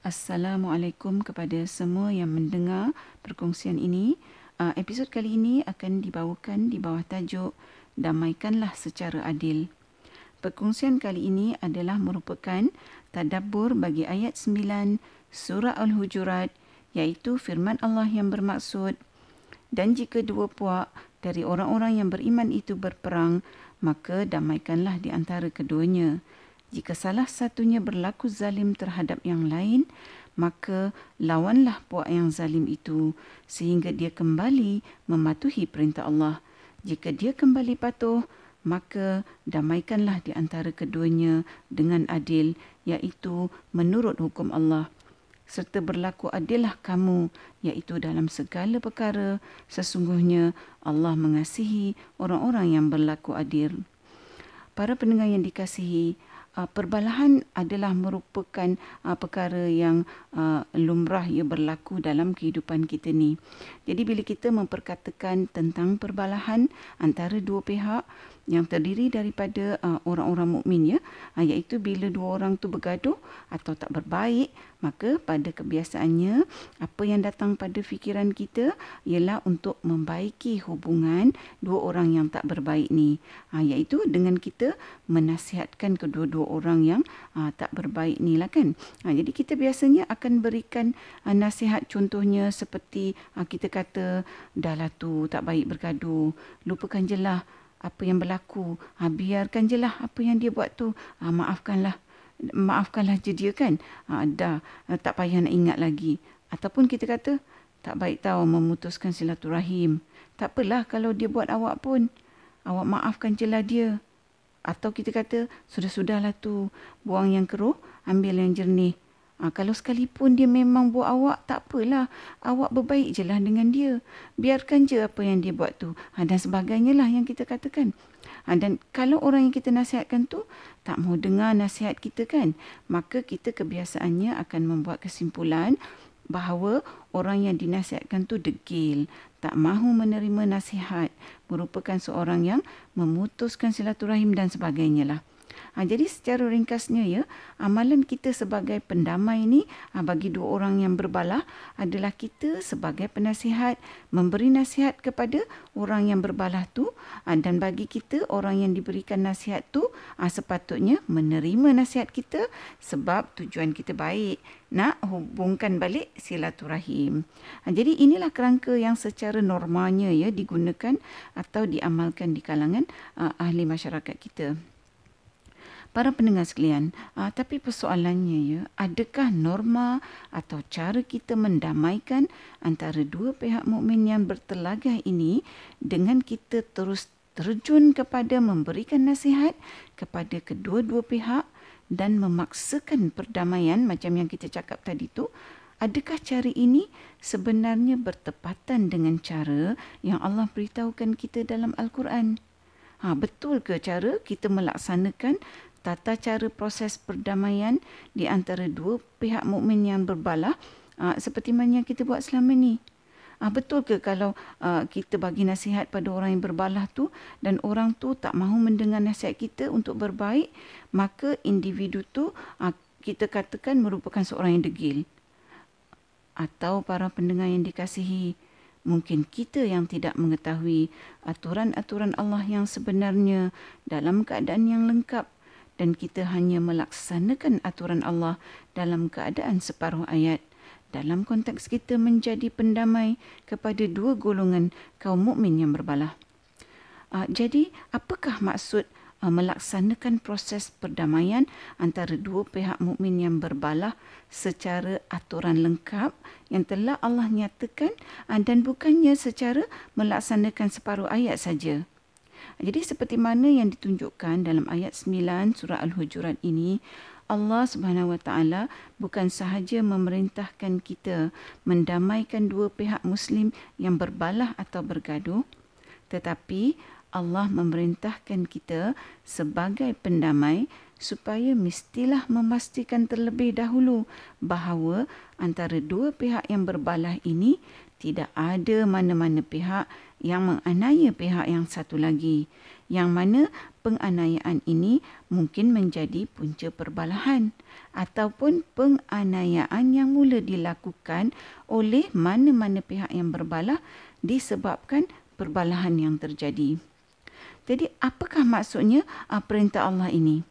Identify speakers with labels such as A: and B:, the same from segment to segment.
A: Assalamualaikum kepada semua yang mendengar perkongsian ini. Uh, episod kali ini akan dibawakan di bawah tajuk Damaikanlah secara adil. Perkongsian kali ini adalah merupakan tadabbur bagi ayat 9 surah Al-Hujurat iaitu firman Allah yang bermaksud dan jika dua puak dari orang-orang yang beriman itu berperang maka damaikanlah di antara keduanya. Jika salah satunya berlaku zalim terhadap yang lain, maka lawanlah puak yang zalim itu sehingga dia kembali mematuhi perintah Allah. Jika dia kembali patuh, maka damaikanlah di antara keduanya dengan adil, iaitu menurut hukum Allah. Serta berlaku adillah kamu, iaitu dalam segala perkara, sesungguhnya Allah mengasihi orang-orang yang berlaku adil. Para pendengar yang dikasihi, uh, perbalahan adalah merupakan uh, perkara yang uh, lumrah ia berlaku dalam kehidupan kita ni. Jadi bila kita memperkatakan tentang perbalahan antara dua pihak, yang terdiri daripada orang-orang mukmin ya iaitu bila dua orang tu bergaduh atau tak berbaik maka pada kebiasaannya apa yang datang pada fikiran kita ialah untuk membaiki hubungan dua orang yang tak berbaik ni uh, iaitu dengan kita menasihatkan kedua-dua orang yang uh, tak berbaik ni lah kan uh, jadi kita biasanya akan berikan uh, nasihat contohnya seperti uh, kita kata dah lah tu tak baik bergaduh lupakan je lah apa yang berlaku. Ha, biarkan je lah apa yang dia buat tu. Ha, maafkanlah. Maafkanlah je dia kan. Ha, dah ha, tak payah nak ingat lagi. Ataupun kita kata tak baik tahu memutuskan silaturahim. Tak apalah kalau dia buat awak pun. Awak maafkan je lah dia. Atau kita kata sudah-sudahlah tu. Buang yang keruh, ambil yang jernih. Ha, kalau sekalipun dia memang buat awak, tak apalah. Awak berbaik je lah dengan dia. Biarkan je apa yang dia buat tu. Ha, dan sebagainya lah yang kita katakan. Ha, dan kalau orang yang kita nasihatkan tu tak mau dengar nasihat kita kan, maka kita kebiasaannya akan membuat kesimpulan bahawa orang yang dinasihatkan tu degil, tak mahu menerima nasihat, merupakan seorang yang memutuskan silaturahim dan sebagainya lah. Ha, jadi secara ringkasnya ya, amalan kita sebagai pendamai ini ha, bagi dua orang yang berbalah adalah kita sebagai penasihat memberi nasihat kepada orang yang berbalah tu ha, dan bagi kita orang yang diberikan nasihat tu ha, sepatutnya menerima nasihat kita sebab tujuan kita baik nak hubungkan balik silaturahim. Ha, jadi inilah kerangka yang secara normalnya ya digunakan atau diamalkan di kalangan uh, ahli masyarakat kita para pendengar sekalian, uh, tapi persoalannya ya, adakah norma atau cara kita mendamaikan antara dua pihak mukmin yang bertelagah ini dengan kita terus terjun kepada memberikan nasihat kepada kedua-dua pihak dan memaksakan perdamaian macam yang kita cakap tadi tu? Adakah cara ini sebenarnya bertepatan dengan cara yang Allah beritahukan kita dalam al-Quran? Ha betul ke cara kita melaksanakan tata cara proses perdamaian di antara dua pihak mukmin yang berbalah uh, seperti mana yang kita buat selama ni. Uh, betul ke kalau uh, kita bagi nasihat pada orang yang berbalah tu dan orang tu tak mahu mendengar nasihat kita untuk berbaik, maka individu tu uh, kita katakan merupakan seorang yang degil. Atau para pendengar yang dikasihi, mungkin kita yang tidak mengetahui aturan-aturan Allah yang sebenarnya dalam keadaan yang lengkap dan kita hanya melaksanakan aturan Allah dalam keadaan separuh ayat. Dalam konteks kita menjadi pendamai kepada dua golongan kaum mukmin yang berbalah. Uh, jadi, apakah maksud uh, melaksanakan proses perdamaian antara dua pihak mukmin yang berbalah secara aturan lengkap yang telah Allah nyatakan uh, dan bukannya secara melaksanakan separuh ayat saja? Jadi seperti mana yang ditunjukkan dalam ayat 9 surah Al-Hujurat ini, Allah Subhanahu Wa Taala bukan sahaja memerintahkan kita mendamaikan dua pihak muslim yang berbalah atau bergaduh, tetapi Allah memerintahkan kita sebagai pendamai supaya mestilah memastikan terlebih dahulu bahawa antara dua pihak yang berbalah ini tidak ada mana-mana pihak yang menganiaya pihak yang satu lagi. yang mana penganiayaan ini mungkin menjadi punca perbalahan ataupun penganiayaan yang mula dilakukan oleh mana-mana pihak yang berbalah disebabkan perbalahan yang terjadi. Jadi apakah maksudnya uh, perintah Allah ini?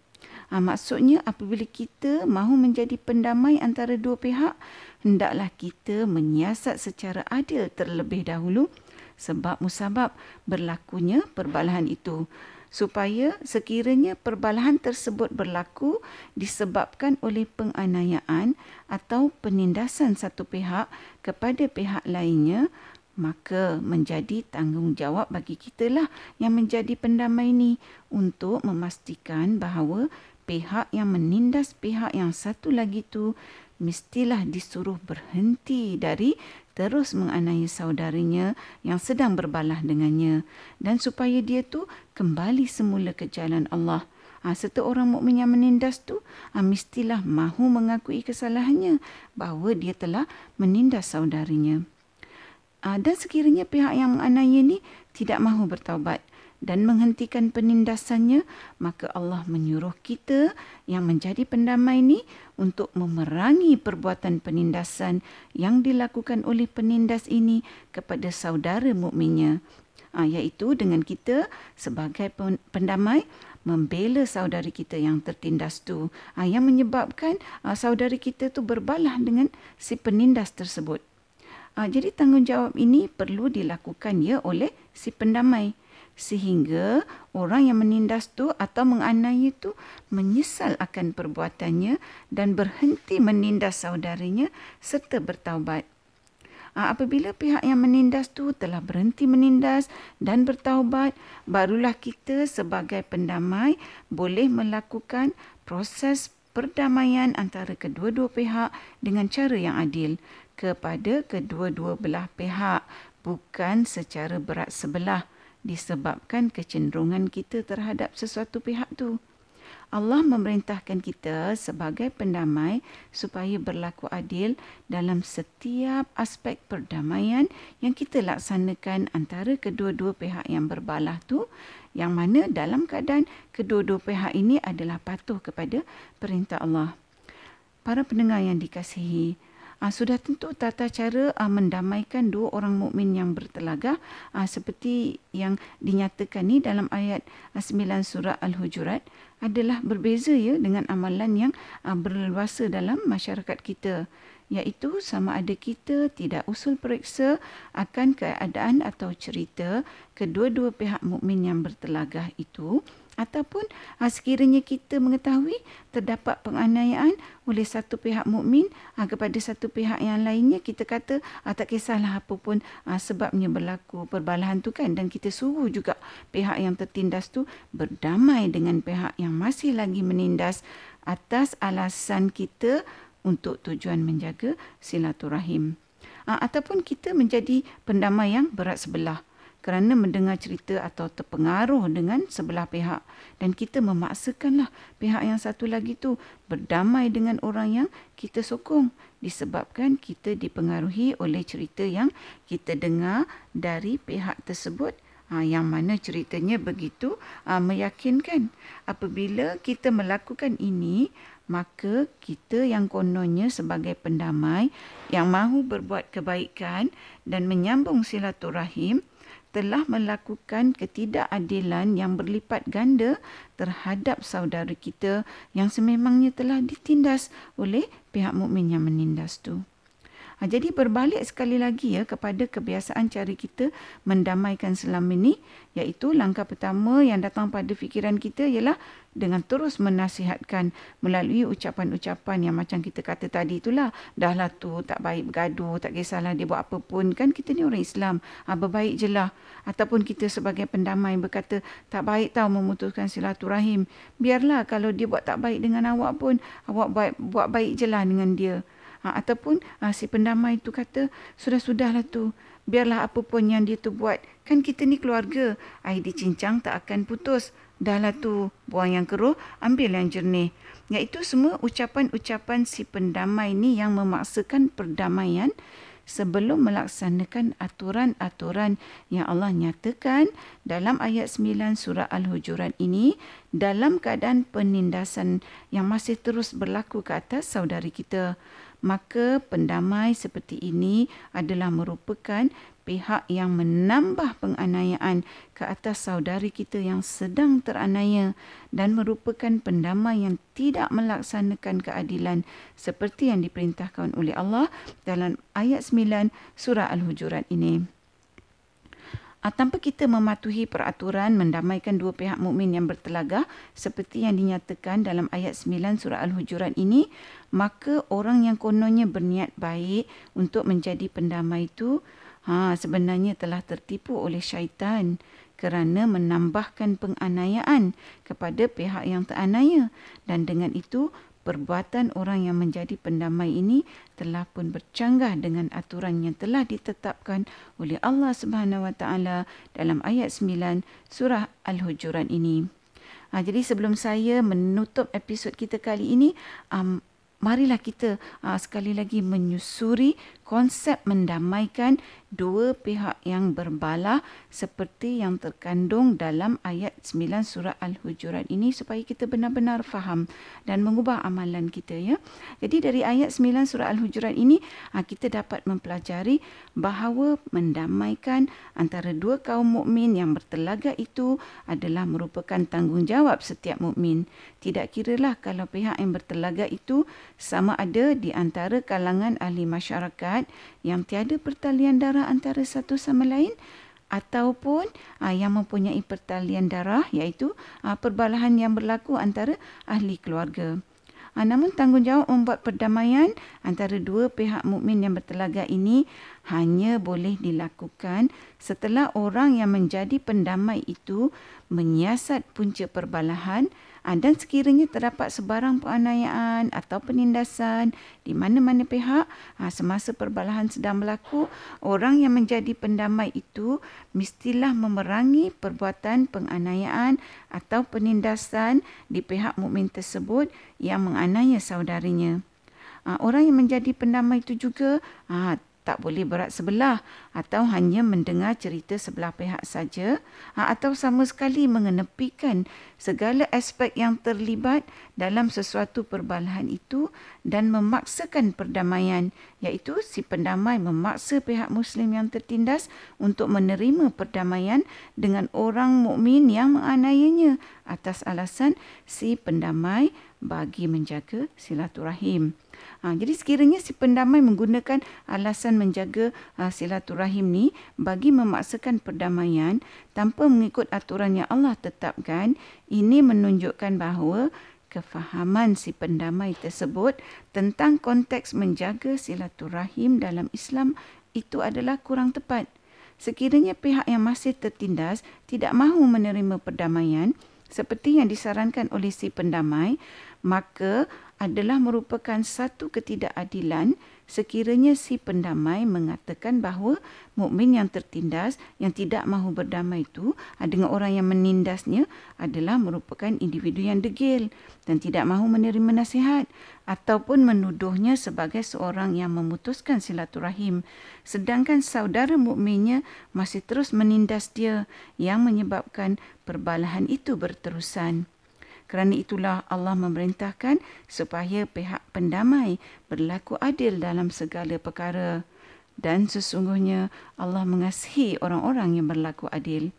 A: Uh, maksudnya apabila kita mahu menjadi pendamai antara dua pihak, hendaklah kita menyiasat secara adil terlebih dahulu sebab musabab berlakunya perbalahan itu. Supaya sekiranya perbalahan tersebut berlaku disebabkan oleh penganiayaan atau penindasan satu pihak kepada pihak lainnya maka menjadi tanggungjawab bagi kita lah yang menjadi pendamai ini untuk memastikan bahawa pihak yang menindas pihak yang satu lagi tu mestilah disuruh berhenti dari terus menganiaya saudarinya yang sedang berbalah dengannya dan supaya dia tu kembali semula ke jalan Allah. Ha, serta orang mukmin yang menindas tu ha, mestilah mahu mengakui kesalahannya bahawa dia telah menindas saudarinya. Uh, dan sekiranya pihak yang menganiaya ini tidak mahu bertaubat dan menghentikan penindasannya, maka Allah menyuruh kita yang menjadi pendamai ini untuk memerangi perbuatan penindasan yang dilakukan oleh penindas ini kepada saudara mukminnya. Uh, iaitu dengan kita sebagai pendamai membela saudari kita yang tertindas tu uh, yang menyebabkan uh, saudari kita tu berbalah dengan si penindas tersebut. Uh, jadi tanggungjawab ini perlu dilakukan ya oleh si pendamai sehingga orang yang menindas tu atau menganiaya tu menyesal akan perbuatannya dan berhenti menindas saudarinya serta bertaubat. Uh, apabila pihak yang menindas tu telah berhenti menindas dan bertaubat, barulah kita sebagai pendamai boleh melakukan proses perdamaian antara kedua-dua pihak dengan cara yang adil kepada kedua-dua belah pihak bukan secara berat sebelah disebabkan kecenderungan kita terhadap sesuatu pihak tu. Allah memerintahkan kita sebagai pendamai supaya berlaku adil dalam setiap aspek perdamaian yang kita laksanakan antara kedua-dua pihak yang berbalah tu yang mana dalam keadaan kedua-dua pihak ini adalah patuh kepada perintah Allah. Para pendengar yang dikasihi, uh, sudah tentu tata cara uh, mendamaikan dua orang mukmin yang bertelagah uh, seperti yang dinyatakan ni dalam ayat uh, 9 surah Al-Hujurat adalah berbeza ya dengan amalan yang uh, berleluasa dalam masyarakat kita. Iaitu sama ada kita tidak usul periksa akan keadaan atau cerita kedua-dua pihak mukmin yang bertelagah itu ataupun uh, sekiranya kita mengetahui terdapat penganiayaan oleh satu pihak mukmin uh, kepada satu pihak yang lainnya kita kata uh, tak kisahlah apa pun sebabnya berlaku perbalahan tu kan. Dan kita suruh juga pihak yang tertindas tu berdamai dengan pihak yang masih lagi menindas atas alasan kita untuk tujuan menjaga silaturahim. Ataupun kita menjadi pendamai yang berat sebelah kerana mendengar cerita atau terpengaruh dengan sebelah pihak. Dan kita memaksakanlah pihak yang satu lagi tu berdamai dengan orang yang kita sokong disebabkan kita dipengaruhi oleh cerita yang kita dengar dari pihak tersebut. Ha, yang mana ceritanya begitu ha, meyakinkan. Apabila kita melakukan ini maka kita yang kononnya sebagai pendamai yang mahu berbuat kebaikan dan menyambung silaturahim telah melakukan ketidakadilan yang berlipat ganda terhadap saudara kita yang sememangnya telah ditindas oleh pihak mukmin yang menindas tu. Ha, jadi berbalik sekali lagi ya kepada kebiasaan cara kita mendamaikan selama ini iaitu langkah pertama yang datang pada fikiran kita ialah dengan terus menasihatkan melalui ucapan-ucapan yang macam kita kata tadi itulah. Dahlah tu tak baik bergaduh tak kisahlah dia buat apa pun. Kan kita ni orang Islam ha, berbaik je lah. Ataupun kita sebagai pendamai berkata tak baik tau memutuskan silaturahim. Biarlah kalau dia buat tak baik dengan awak pun awak buat, buat baik je lah dengan dia Ha, ataupun ha, si pendamai itu kata, sudah-sudahlah tu, biarlah apa pun yang dia tu buat. Kan kita ni keluarga, air dicincang tak akan putus. Dahlah tu, buang yang keruh, ambil yang jernih. Iaitu semua ucapan-ucapan si pendamai ni yang memaksakan perdamaian sebelum melaksanakan aturan-aturan yang Allah nyatakan dalam ayat 9 surah Al-Hujurat ini dalam keadaan penindasan yang masih terus berlaku ke atas saudari kita maka pendamai seperti ini adalah merupakan pihak yang menambah penganiayaan ke atas saudari kita yang sedang teranaya dan merupakan pendamai yang tidak melaksanakan keadilan seperti yang diperintahkan oleh Allah dalam ayat 9 surah Al-Hujurat ini. Ah, tanpa kita mematuhi peraturan mendamaikan dua pihak mukmin yang bertelagah seperti yang dinyatakan dalam ayat 9 surah Al-Hujurat ini, maka orang yang kononnya berniat baik untuk menjadi pendamai itu ha, sebenarnya telah tertipu oleh syaitan kerana menambahkan penganiayaan kepada pihak yang teranaya dan dengan itu perbuatan orang yang menjadi pendamai ini telah pun bercanggah dengan aturan yang telah ditetapkan oleh Allah Subhanahu Wa Taala dalam ayat 9 surah Al-Hujurat ini. Ha, jadi sebelum saya menutup episod kita kali ini, um, marilah kita uh, sekali lagi menyusuri konsep mendamaikan dua pihak yang berbalah seperti yang terkandung dalam ayat 9 surah Al-Hujurat ini supaya kita benar-benar faham dan mengubah amalan kita ya. Jadi dari ayat 9 surah Al-Hujurat ini ah, kita dapat mempelajari bahawa mendamaikan antara dua kaum mukmin yang bertelaga itu adalah merupakan tanggungjawab setiap mukmin. Tidak kiralah kalau pihak yang bertelaga itu sama ada di antara kalangan ahli masyarakat yang tiada pertalian darah antara satu sama lain ataupun uh, yang mempunyai pertalian darah iaitu uh, perbalahan yang berlaku antara ahli keluarga. Uh, namun tanggungjawab membuat perdamaian antara dua pihak mukmin yang bertelaga ini hanya boleh dilakukan setelah orang yang menjadi pendamai itu menyiasat punca perbalahan Ha, dan sekiranya terdapat sebarang penganiayaan atau penindasan di mana-mana pihak ha, semasa perbalahan sedang berlaku, orang yang menjadi pendamai itu mestilah memerangi perbuatan penganiayaan atau penindasan di pihak mukmin tersebut yang menganiaya saudarinya. Ha, orang yang menjadi pendamai itu juga tak boleh berat sebelah atau hanya mendengar cerita sebelah pihak saja ha, atau sama sekali mengenepikan segala aspek yang terlibat dalam sesuatu perbalahan itu dan memaksakan perdamaian iaitu si pendamai memaksa pihak muslim yang tertindas untuk menerima perdamaian dengan orang mukmin yang menganiayanya atas alasan si pendamai bagi menjaga silaturahim. Ha, jadi sekiranya si pendamai menggunakan alasan menjaga ha, silaturahim ni bagi memaksakan perdamaian tanpa mengikut aturan yang Allah tetapkan, ini menunjukkan bahawa kefahaman si pendamai tersebut tentang konteks menjaga silaturahim dalam Islam itu adalah kurang tepat. Sekiranya pihak yang masih tertindas tidak mahu menerima perdamaian seperti yang disarankan oleh si pendamai, maka adalah merupakan satu ketidakadilan sekiranya si pendamai mengatakan bahawa mukmin yang tertindas yang tidak mahu berdamai itu dengan orang yang menindasnya adalah merupakan individu yang degil dan tidak mahu menerima nasihat ataupun menuduhnya sebagai seorang yang memutuskan silaturahim sedangkan saudara mukminnya masih terus menindas dia yang menyebabkan perbalahan itu berterusan. Kerana itulah Allah memerintahkan supaya pihak pendamai berlaku adil dalam segala perkara. Dan sesungguhnya Allah mengasihi orang-orang yang berlaku adil.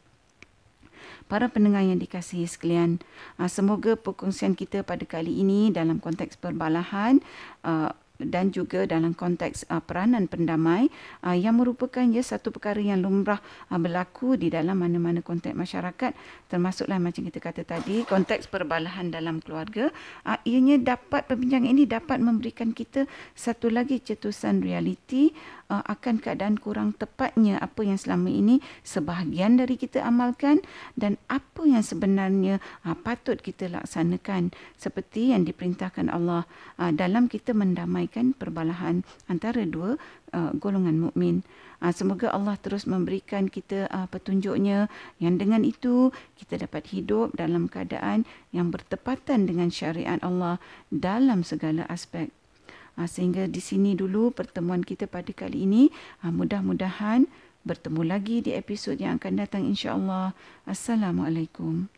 A: Para pendengar yang dikasihi sekalian, ah, semoga perkongsian kita pada kali ini dalam konteks perbalahan ah, dan juga dalam konteks uh, peranan pendamai uh, yang merupakan ya satu perkara yang lumrah uh, berlaku di dalam mana-mana konteks masyarakat termasuklah macam kita kata tadi konteks perbalahan dalam keluarga. Uh, ianya dapat perbincangan ini dapat memberikan kita satu lagi cetusan realiti uh, akan keadaan kurang tepatnya apa yang selama ini sebahagian dari kita amalkan dan apa yang sebenarnya uh, patut kita laksanakan seperti yang diperintahkan Allah uh, dalam kita mendamaikan perbalahan antara dua uh, golongan mukmin. Uh, semoga Allah terus memberikan kita uh, petunjuknya yang dengan itu kita dapat hidup dalam keadaan yang bertepatan dengan syariat Allah dalam segala aspek. Ha, sehingga di sini dulu pertemuan kita pada kali ini. Ha, mudah-mudahan bertemu lagi di episod yang akan datang insya-Allah. Assalamualaikum.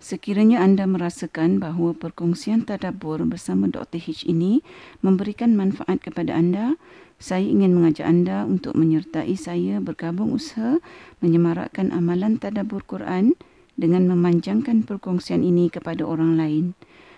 A: Sekiranya anda merasakan bahawa perkongsian tadabbur bersama Dr. H ini memberikan manfaat kepada anda, saya ingin mengajak anda untuk menyertai saya bergabung usaha menyemarakkan amalan tadabbur Quran dengan memanjangkan perkongsian ini kepada orang lain.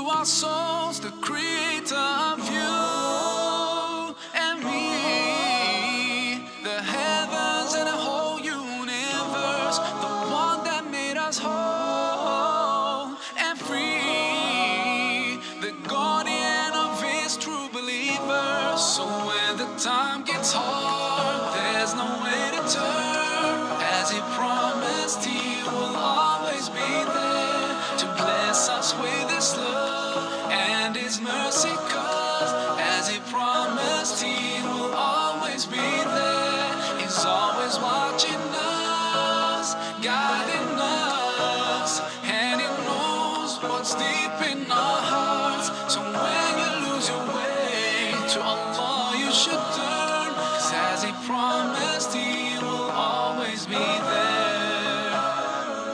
B: to our souls, the creator of you and me, the heavens and the whole universe, the one that made us whole and free, the guardian of his true believers. So when the time gets hard, there's no way to turn. As he promised, he will always be there to bless us with his love his mercy.